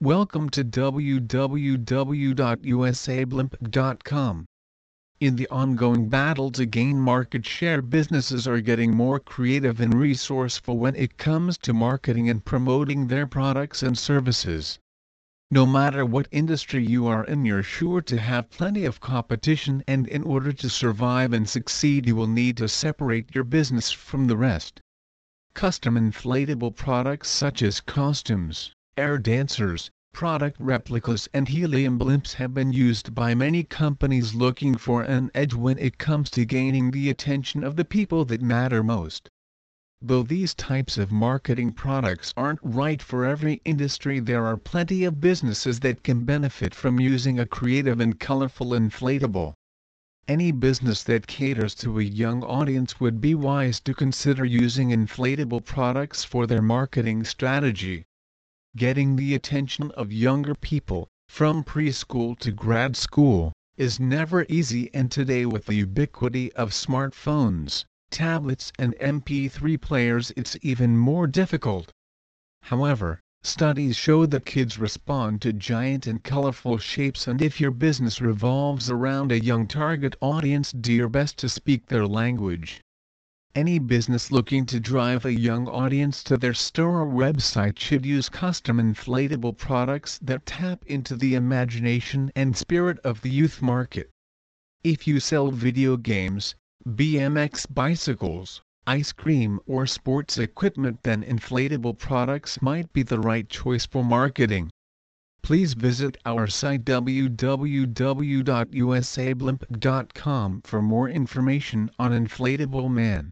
Welcome to www.usablimp.com. In the ongoing battle to gain market share businesses are getting more creative and resourceful when it comes to marketing and promoting their products and services. No matter what industry you are in you're sure to have plenty of competition and in order to survive and succeed you will need to separate your business from the rest. Custom inflatable products such as costumes, air dancers, product replicas and helium blimps have been used by many companies looking for an edge when it comes to gaining the attention of the people that matter most. Though these types of marketing products aren't right for every industry there are plenty of businesses that can benefit from using a creative and colorful inflatable. Any business that caters to a young audience would be wise to consider using inflatable products for their marketing strategy. Getting the attention of younger people, from preschool to grad school, is never easy and today with the ubiquity of smartphones, tablets and MP3 players it's even more difficult. However, studies show that kids respond to giant and colorful shapes and if your business revolves around a young target audience do your best to speak their language. Any business looking to drive a young audience to their store or website should use custom inflatable products that tap into the imagination and spirit of the youth market. If you sell video games, BMX bicycles, ice cream or sports equipment then inflatable products might be the right choice for marketing. Please visit our site www.usablimp.com for more information on Inflatable Man.